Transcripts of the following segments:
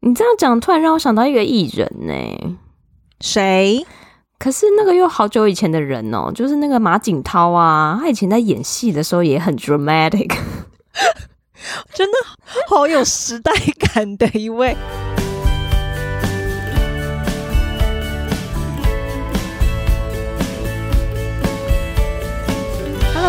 你这样讲，突然让我想到一个艺人呢。谁？可是那个又好久以前的人哦，就是那个马景涛啊，他以前在演戏的时候也很 dramatic，真的好有时代感的一位。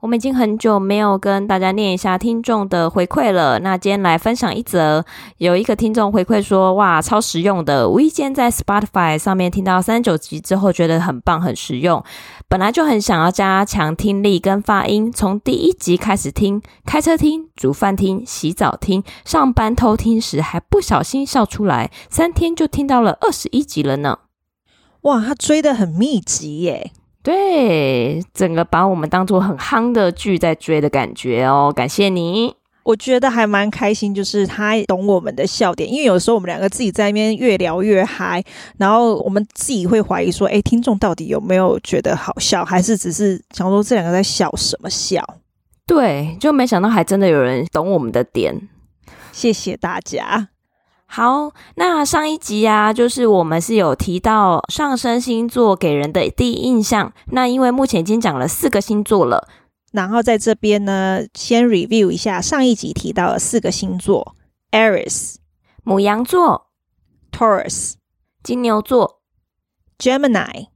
我们已经很久没有跟大家念一下听众的回馈了。那今天来分享一则，有一个听众回馈说：“哇，超实用的！无意间在 Spotify 上面听到三九集之后，觉得很棒，很实用。本来就很想要加强听力跟发音，从第一集开始听，开车听、煮饭听、洗澡听、上班偷听时，还不小心笑出来。三天就听到了二十一集了呢！哇，他追得很密集耶！”对，整个把我们当做很夯的剧在追的感觉哦，感谢你。我觉得还蛮开心，就是他懂我们的笑点，因为有时候我们两个自己在那边越聊越嗨，然后我们自己会怀疑说，哎，听众到底有没有觉得好笑，还是只是想说这两个在笑什么笑？对，就没想到还真的有人懂我们的点，谢谢大家。好，那上一集啊，就是我们是有提到上升星座给人的第一印象。那因为目前已经讲了四个星座了，然后在这边呢，先 review 一下上一集提到的四个星座：Aries、母羊座、Taurus、金牛座、Gemini、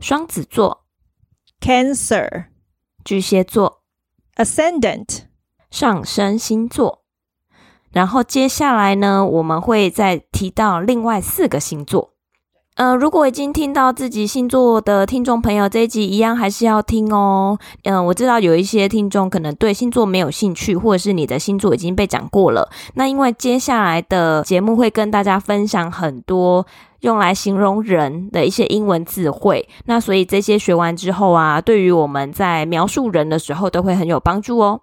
双子座、Cancer、巨蟹座、Ascendant、上升星座。然后接下来呢，我们会再提到另外四个星座。呃，如果已经听到自己星座的听众朋友，这一集一样还是要听哦。嗯、呃，我知道有一些听众可能对星座没有兴趣，或者是你的星座已经被讲过了。那因为接下来的节目会跟大家分享很多用来形容人的一些英文词汇，那所以这些学完之后啊，对于我们在描述人的时候都会很有帮助哦。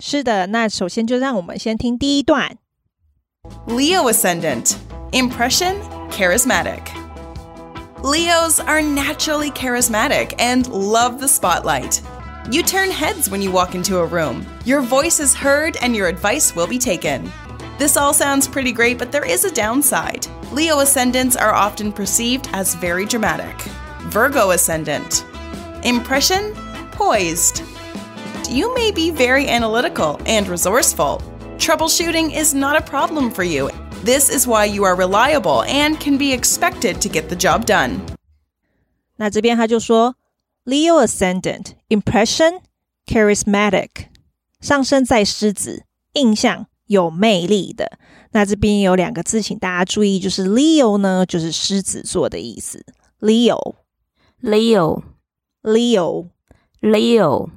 是的，那首先就让我们先听第一段。Leo Ascendant Impression Charismatic Leos are naturally charismatic and love the spotlight. You turn heads when you walk into a room. Your voice is heard and your advice will be taken. This all sounds pretty great, but there is a downside. Leo Ascendants are often perceived as very dramatic. Virgo Ascendant Impression Poised you may be very analytical and resourceful. Troubleshooting is not a problem for you. This is why you are reliable and can be expected to get the job done. 那这边他就说，Leo Ascendant Impression Charismatic 上升在狮子，印象有魅力的。那这边有两个字，请大家注意，就是 Leo 呢，就是狮子座的意思。Leo，Leo，Leo。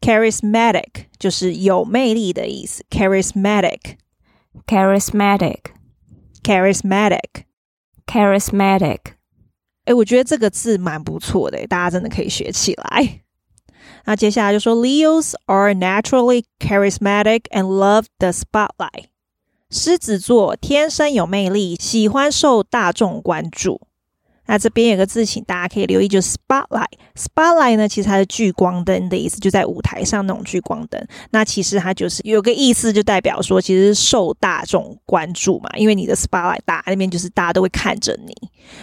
Charismatic 就是有魅力的意思。，charismatic，charismatic，charismatic，charismatic。哎，我觉得这个字蛮不错的，大家真的可以学起来。那接下来就说，Leos are naturally charismatic and love the spotlight。狮子座天生有魅力，喜欢受大众关注。那这边有个字，请大家可以留意，就是 spotlight。spotlight 呢，其实它是聚光灯的意思，就在舞台上那种聚光灯。那其实它就是有个意思，就代表说，其实受大众关注嘛，因为你的 spotlight 大，那边就是大家都会看着你，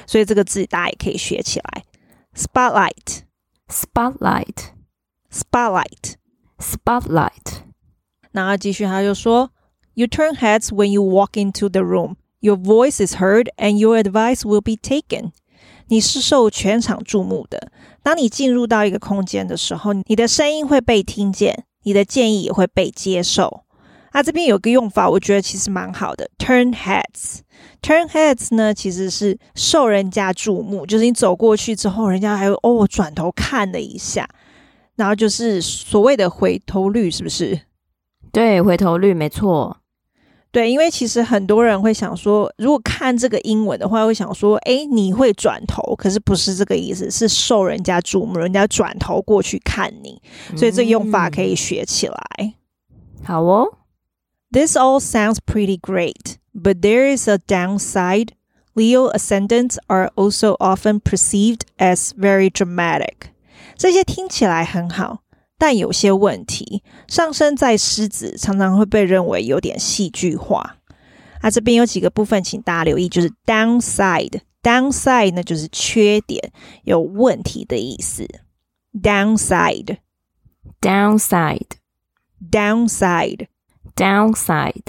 所以这个字大家也可以学起来。spotlight，spotlight，spotlight。然后继续，他就说，You turn heads when you walk into the room. Your voice is heard, and your advice will be taken. 你是受全场注目的。当你进入到一个空间的时候，你的声音会被听见，你的建议也会被接受。啊，这边有个用法，我觉得其实蛮好的。Turn heads, turn heads 呢，其实是受人家注目，就是你走过去之后，人家还会哦转头看了一下，然后就是所谓的回头率，是不是？对，回头率没错。对，因为其实很多人会想说，如果看这个英文的话，会想说，诶，你会转头，可是不是这个意思，是受人家注目，人家转头过去看你，所以这用法可以学起来。嗯、好哦，This all sounds pretty great, but there is a downside. Leo ascendants are also often perceived as very dramatic. 这些听起来很好。但有些问题，上升在狮子常常会被认为有点戏剧化。啊，这边有几个部分，请大家留意，就是 downside，downside downside 呢就是缺点、有问题的意思。downside，downside，downside downside。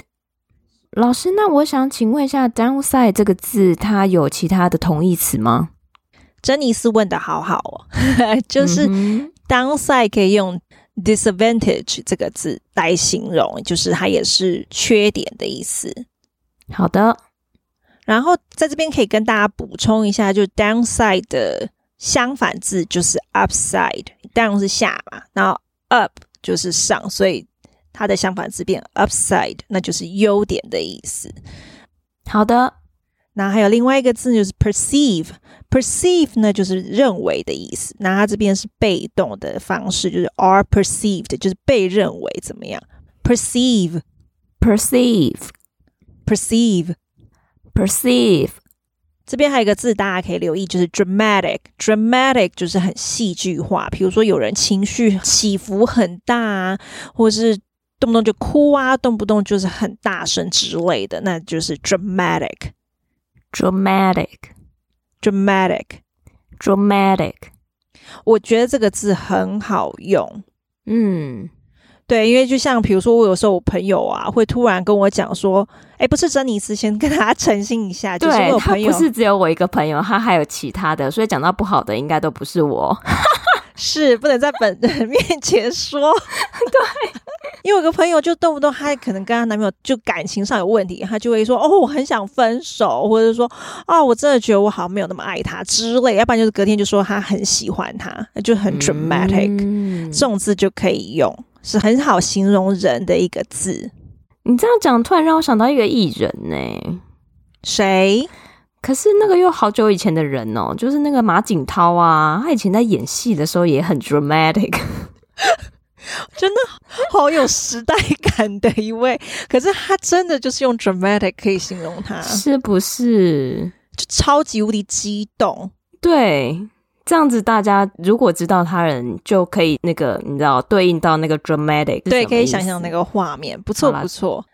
老师，那我想请问一下，downside 这个字，它有其他的同义词吗？珍妮斯问的好好哦，就是。嗯 Downside 可以用 disadvantage 这个字来形容，就是它也是缺点的意思。好的，然后在这边可以跟大家补充一下，就 downside 的相反字就是 upside，down 是下嘛，然后 up 就是上，所以它的相反字变 upside，那就是优点的意思。好的。那还有另外一个字就是 perceive，perceive 呢就是认为的意思。那它这边是被动的方式，就是 are perceived，就是被认为怎么样？perceive，perceive，perceive，perceive。这边还有一个字大家可以留意，就是 dramatic，dramatic 就是很戏剧化。比如说有人情绪起伏很大啊，或是动不动就哭啊，动不动就是很大声之类的，那就是 dramatic。Dramatic, dramatic, dramatic。我觉得这个字很好用。嗯，对，因为就像比如说，我有时候我朋友啊，会突然跟我讲说：“哎，不是珍妮斯，先跟大家澄清一下，就是我朋友不是只有我一个朋友，他还有其他的，所以讲到不好的，应该都不是我。”是不能在本人 面前说，对，因为有个朋友就动不动她可能跟她男朋友就感情上有问题，她就会说哦，我很想分手，或者说啊、哦，我真的觉得我好像没有那么爱他之类，要不然就是隔天就说她很喜欢他，就很 dramatic，、嗯、这种字就可以用，是很好形容人的一个字。你这样讲，突然让我想到一个艺人呢，谁？可是那个又好久以前的人哦，就是那个马景涛啊，他以前在演戏的时候也很 dramatic，真的好有时代感的一位。可是他真的就是用 dramatic 可以形容他，是不是？就超级无敌激动。对，这样子大家如果知道他人，就可以那个你知道对应到那个 dramatic，对，可以想象那个画面，不错不错。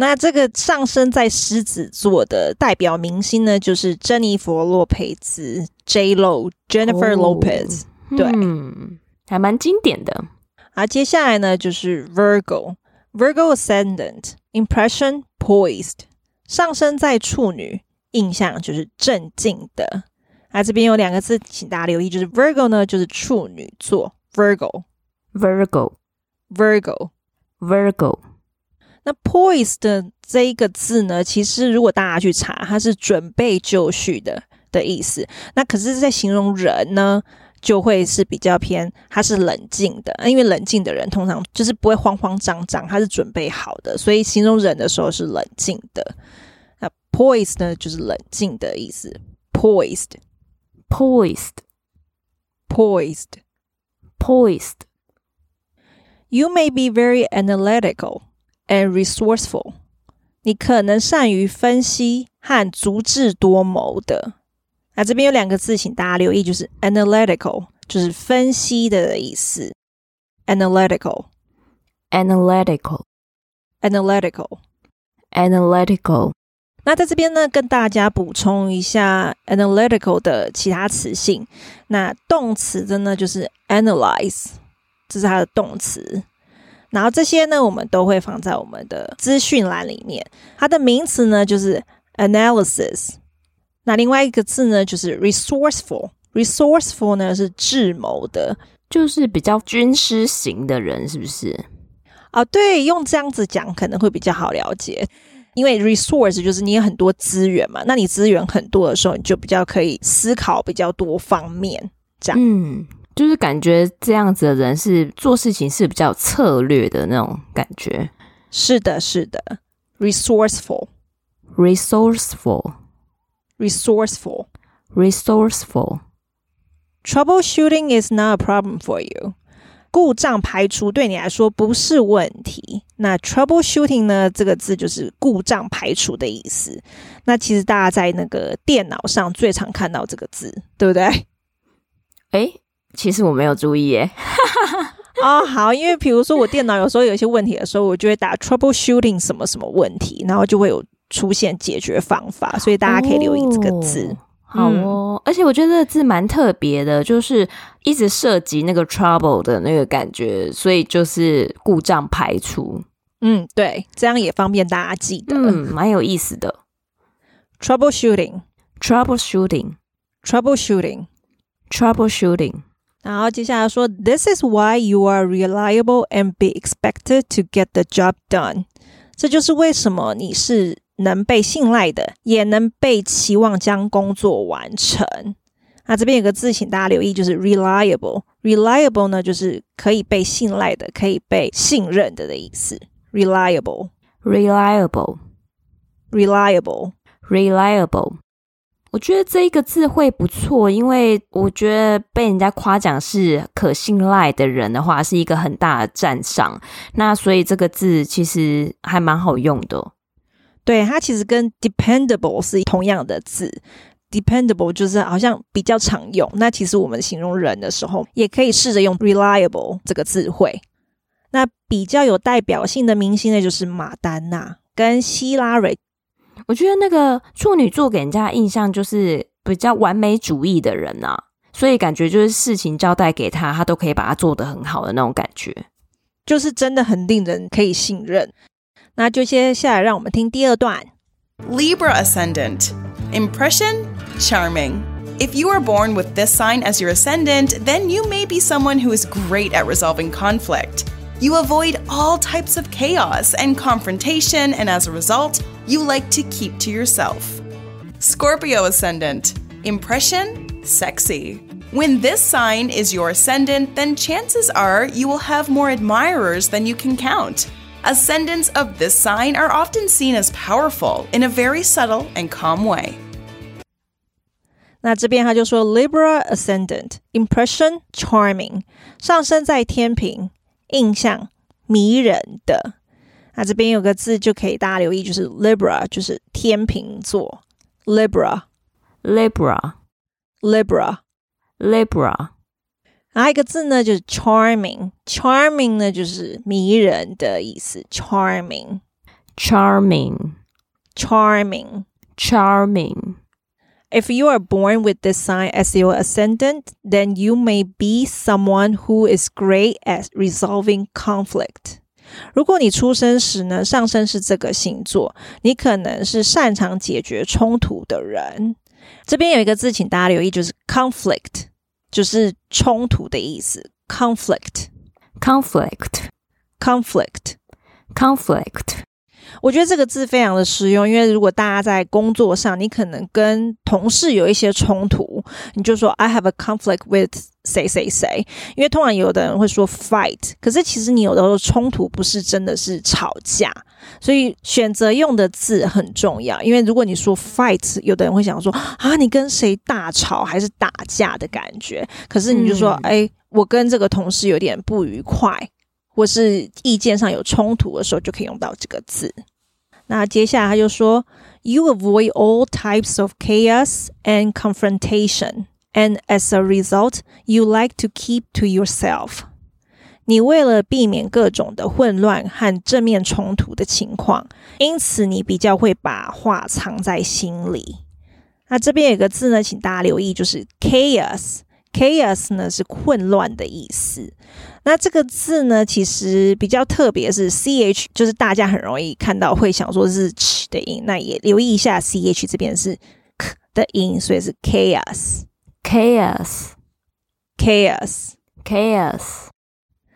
那这个上升在狮子座的代表明星呢，就是珍妮佛·洛佩兹 （J. Lo），Jennifer Lopez，哦。对，嗯，还蛮经典的。啊，接下来呢就是 Virgo，Virgo Ascendant，Impression Poised，上升在处女，印象就是镇静的。啊，这边有两个字，请大家留意，就是 Virgo 呢，就是处女座，Virgo，Virgo，Virgo，Virgo。那 poised 的这一个字呢，其实如果大家去查，它是准备就绪的的意思。那可是，在形容人呢，就会是比较偏，他是冷静的，因为冷静的人通常就是不会慌慌张张，他是准备好的，所以形容人的时候是冷静的。那 poised 呢，就是冷静的意思。，poised，poised，poised，poised。You may be very analytical. And resourceful，你可能善于分析和足智多谋的。那这边有两个字，请大家留意，就是 analytical，就是分析的意思。analytical，analytical，analytical，analytical。那在这边呢，跟大家补充一下 analytical 的其他词性。那动词的呢，就是 analyze，这是它的动词。然后这些呢，我们都会放在我们的资讯栏里面。它的名词呢，就是 analysis。那另外一个字呢，就是 resourceful。resourceful 呢是智谋的，就是比较军师型的人，是不是？啊，对，用这样子讲可能会比较好了解。因为 resource 就是你有很多资源嘛，那你资源很多的时候，你就比较可以思考比较多方面，这样。嗯。就是感觉这样子的人是做事情是比较策略的那种感觉。是的，是的。，resourceful，resourceful，resourceful，resourceful。Troubleshooting is not a problem for you。故障排除对你来说不是问题。那 troubleshooting 呢？这个字就是故障排除的意思。那其实大家在那个电脑上最常看到这个字，对不对？诶，其实我没有注意耶。哦，好，因为比如说我电脑有时候有一些问题的时候，我就会打 troubleshooting 什么什么问题，然后就会有出现解决方法，所以大家可以留意这个字。哦好哦，而且我觉得这个字蛮特别的，就是一直涉及那个 trouble 的那个感觉，所以就是故障排除。嗯，对，这样也方便大家记得。嗯，蛮有意思的。Troubleshooting，troubleshooting，troubleshooting。然后接下来说，This is why you are reliable and be expected to get the job done。这就是为什么你是。能被信赖的，也能被期望将工作完成。那这边有个字，请大家留意，就是 reliable。reliable 呢，就是可以被信赖的，可以被信任的的意思。reliable，reliable，reliable。 我觉得这一个字会不错，因为我觉得被人家夸奖是可信赖的人的话，是一个很大的赞赏。那所以这个字其实还蛮好用的。对，它其实跟 dependable 是同样的字，dependable 就是好像比较常用。那其实我们形容人的时候，也可以试着用 reliable 这个词汇。那比较有代表性的明星呢，就是马丹娜跟希拉蕊。我觉得那个处女座给人家的印象就是比较完美主义的人啊，所以感觉就是事情交代给他，他都可以把它做得很好的那种感觉，就是真的很令人可以信任。那就接下来让我们听第二段。Libra ascendant. Impression? Charming. If you are born with this sign as your ascendant, then you may be someone who is great at resolving conflict. You avoid all types of chaos and confrontation, and as a result, you like to keep to yourself. Scorpio ascendant. Impression? Sexy. When this sign is your ascendant, then chances are you will have more admirers than you can count. Ascendants of this sign are often seen as powerful in a very subtle and calm way. 那这边他就说 Libra ascendant impression charming 上升在天秤， 印象迷人的。那这边有个字就可以大家留意，就是 Libra，就是天秤座。Libra Libra Libra Libra。还有一个字呢，就是 charming，charming 呢就是迷人的意思。charming，charming，charming。If you are born with this sign as your ascendant, then you may be someone who is great at resolving conflict. 如果你出生时呢，上升是这个星座，你可能是擅长解决冲突的人。这边有一个字，请大家留意，就是 conflict。就是冲突的意思，conflict，conflict，conflict。 我觉得这个字非常的实用，因为如果大家在工作上，你可能跟同事有一些冲突，你就说 I have a conflict with 谁谁谁。因为通常有的人会说 fight，可是其实你有的时候冲突不是真的是吵架，所以选择用的字很重要。因为如果你说 fight，有的人会想说啊，你跟谁大吵还是打架的感觉？可是你就说，哎、嗯，我跟这个同事有点不愉快。或是意见上有冲突的时候，就可以用到这个字。那接下来他就说：“You avoid all types of chaos and confrontation, and as a result, you like to keep to yourself.” 你为了避免各种的混乱和正面冲突的情况，因此你比较会把话藏在心里。那这边有个字呢，请大家留意，就是 chaos。chaos 呢是混乱的意思。那这个字呢，其实比较特别是 ch，就是大家很容易看到会想说是 ch 的音，那也留意一下 ch 这边是 k 的音，所以是 chaos，chaos，chaos，chaos。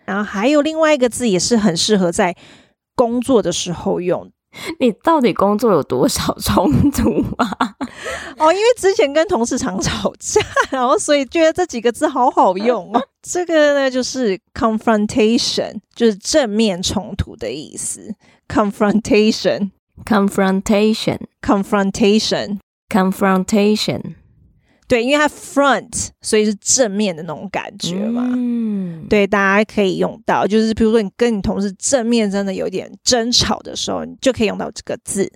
然后还有另外一个字也是很适合在工作的时候用。你到底工作有多少冲突啊？哦，因为之前跟同事常吵架，然后所以觉得这几个字好好用哦。这个呢，就是 confrontation，就是正面冲突的意思。confrontation，confrontation confrontation，confrontation，confrontation。对，因为它 front，所以是正面的那种感觉嘛。嗯，对，大家可以用到，就是比如说你跟你同事正面真的有点争吵的时候，你就可以用到这个字。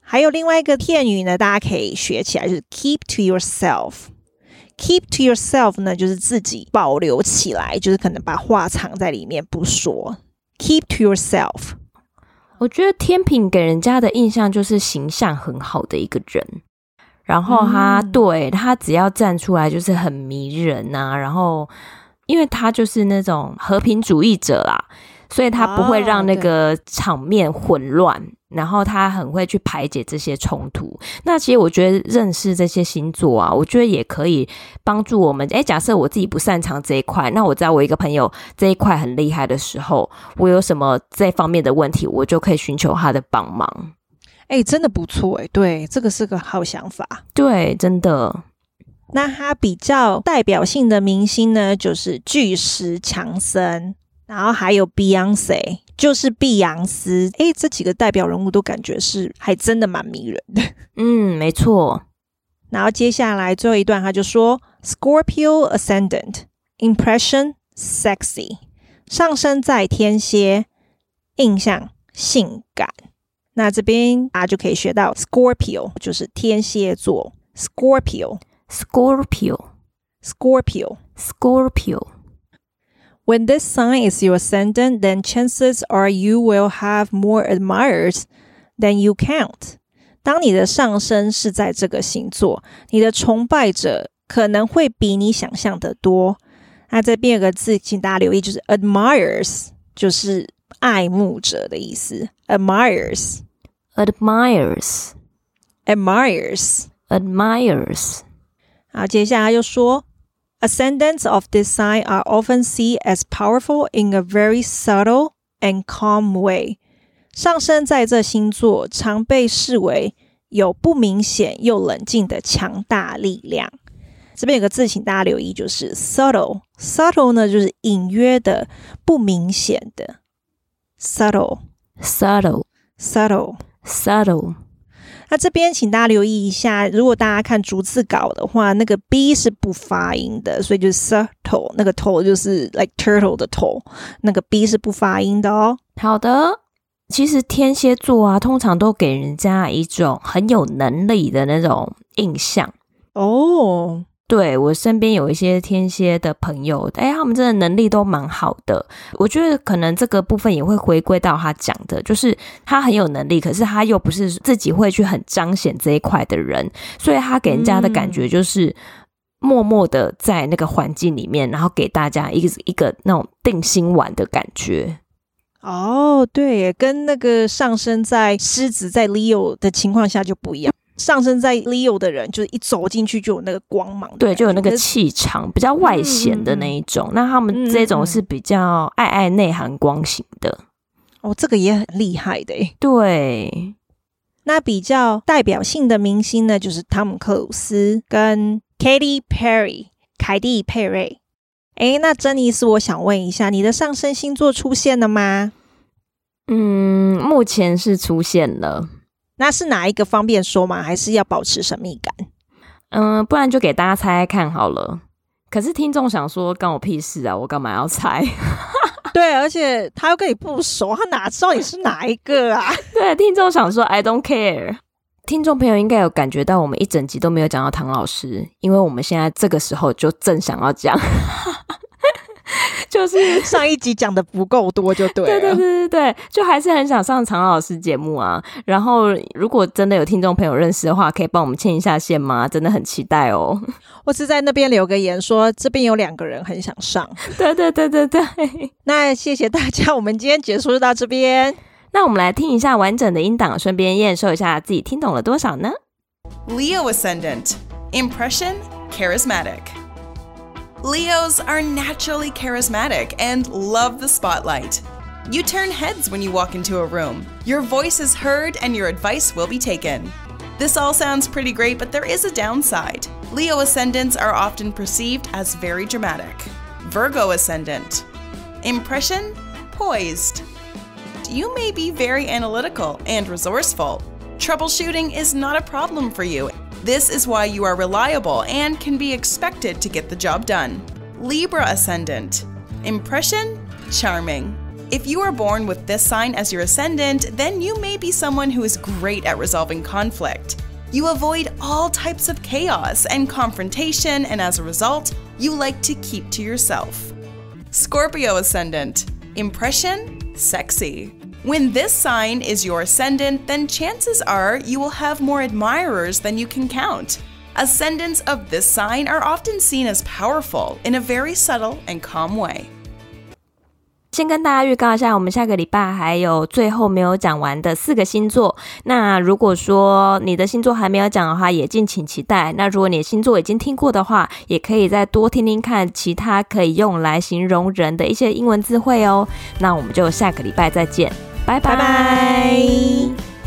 还有另外一个片语呢，大家可以学起来，就是 keep to yourself。keep to yourself 呢，就是自己保留起来，就是可能把话藏在里面不说。keep to yourself。我觉得天平给人家的印象就是形象很好的一个人。然后他、嗯、对他只要站出来就是很迷人呐、啊，然后因为他就是那种和平主义者啦，所以他不会让那个场面混乱，哦、然后他很会去排解这些冲突。那其实我觉得认识这些星座啊，我觉得也可以帮助我们。诶，假设我自己不擅长这一块，那我知道我一个朋友这一块很厉害的时候，我有什么这方面的问题，我就可以寻求他的帮忙。哎、欸，真的不错哎，对，这个是个好想法。对，真的。那他比较代表性的明星呢，就是巨石强森，然后还有 Beyonce，就是碧昂斯。哎，这几个代表人物都感觉是还真的蛮迷人的。嗯，没错。然后接下来最后一段，他就说：Scorpio Ascendant Impression Sexy，上升在天蝎，印象性感。那这边啊就可以学到 Scorpio，就是天蝎座。Scorpio，Scorpio，Scorpio，Scorpio。When this sign is your ascendant, then chances are you will have more admirers than you count。当你的上升是在这个星座，你的崇拜者可能会比你想象的多。那这边有个字，请大家留意，就是 admirers，就是 爱慕者的意思。admirers。admires, admires, admires。好，接下来又说，ascendants of this sign are often seen as powerful in a very subtle and calm way。上升在这星座，常被视为有不明显又冷静的强大力量。这边有个字，请大家留意，就是 subtle。subtle 呢，就是隐约的、不明显的。subtle，subtle，subtle。Subtle，那这边请大家留意一下，如果大家看逐字稿的话，那个 b 是不发音的，所以就是 subtle，那个头就是 like turtle 的头，那个 b 是不发音的哦。好的，其实天蝎座啊，通常都给人家一种很有能力的那种印象哦。对，我身边有一些天蝎的朋友，哎，他们真的能力都蛮好的。我觉得可能这个部分也会回归到他讲的，就是他很有能力，可是他又不是自己会去很彰显这一块的人，所以他给人家的感觉就是默默的在那个环境里面，然后给大家一个一个那种定心丸的感觉。哦，对，跟那个上升在狮子在 Leo 的情况下就不一样。上升在 Leo 的人，就是一走进去就有那个光芒，对，就有那个气场，比较外显的那一种。嗯、那他们这种是比较爱爱内涵光型的。哦，这个也很厉害的。对，那比较代表性的明星呢，就是汤姆克鲁斯跟 Katy Perry，凯蒂佩瑞。哎，那珍妮斯，我想问一下，你的上升星座出现了吗？嗯，目前是出现了。那是哪一个方便说吗？还是要保持神秘感？嗯，不然就给大家猜猜看好了。可是听众想说，关我屁事啊！我干嘛要猜？对，而且他又跟你不熟，他哪知道你是哪一个啊？对，听众想说，I don't care。听众朋友应该有感觉到，我们一整集都没有讲到唐老师，因为我们现在这个时候就正想要讲。就是上一集讲的不够多，就对了。对对对对对，就还是很想上常老师节目啊。然后，如果真的有听众朋友认识的话，可以帮我们牵一下线吗？真的很期待哦。我是在那边留个言说，这边有两个人很想上。对对对对对。那谢谢大家，我们今天结束就到这边。那我们来听一下完整的音档，顺便验收一下自己听懂了多少呢？Leo Ascendant Impression Charismatic Leos are naturally charismatic and love the spotlight. You turn heads when you walk into a room. Your voice is heard and your advice will be taken. This all sounds pretty great, but there is a downside. Leo ascendants are often perceived as very dramatic. Virgo ascendant. Impression poised. You may be very analytical and resourceful, Troubleshooting is not a problem for you. This is why you are reliable and can be expected to get the job done. Libra Ascendant. Impression? Charming. If you are born with this sign as your ascendant, then you may be someone who is great at resolving conflict. You avoid all types of chaos and confrontation, and as a result, you like to keep to yourself. Scorpio Ascendant. Impression? Sexy. When this sign is your ascendant, then chances are you will have more admirers than you can count. Ascendants of this sign are often seen as powerful in a very subtle and calm way. 先跟大家预告一下，我们下个礼拜还有最后没有讲完的四个星座。那如果说你的星座还没有讲的话，也敬请期待。那如果你的星座已经听过的话，也可以再多听听看其他可以用来形容人的一些英文字汇哦。那我们就下个礼拜再见， 拜拜。拜拜。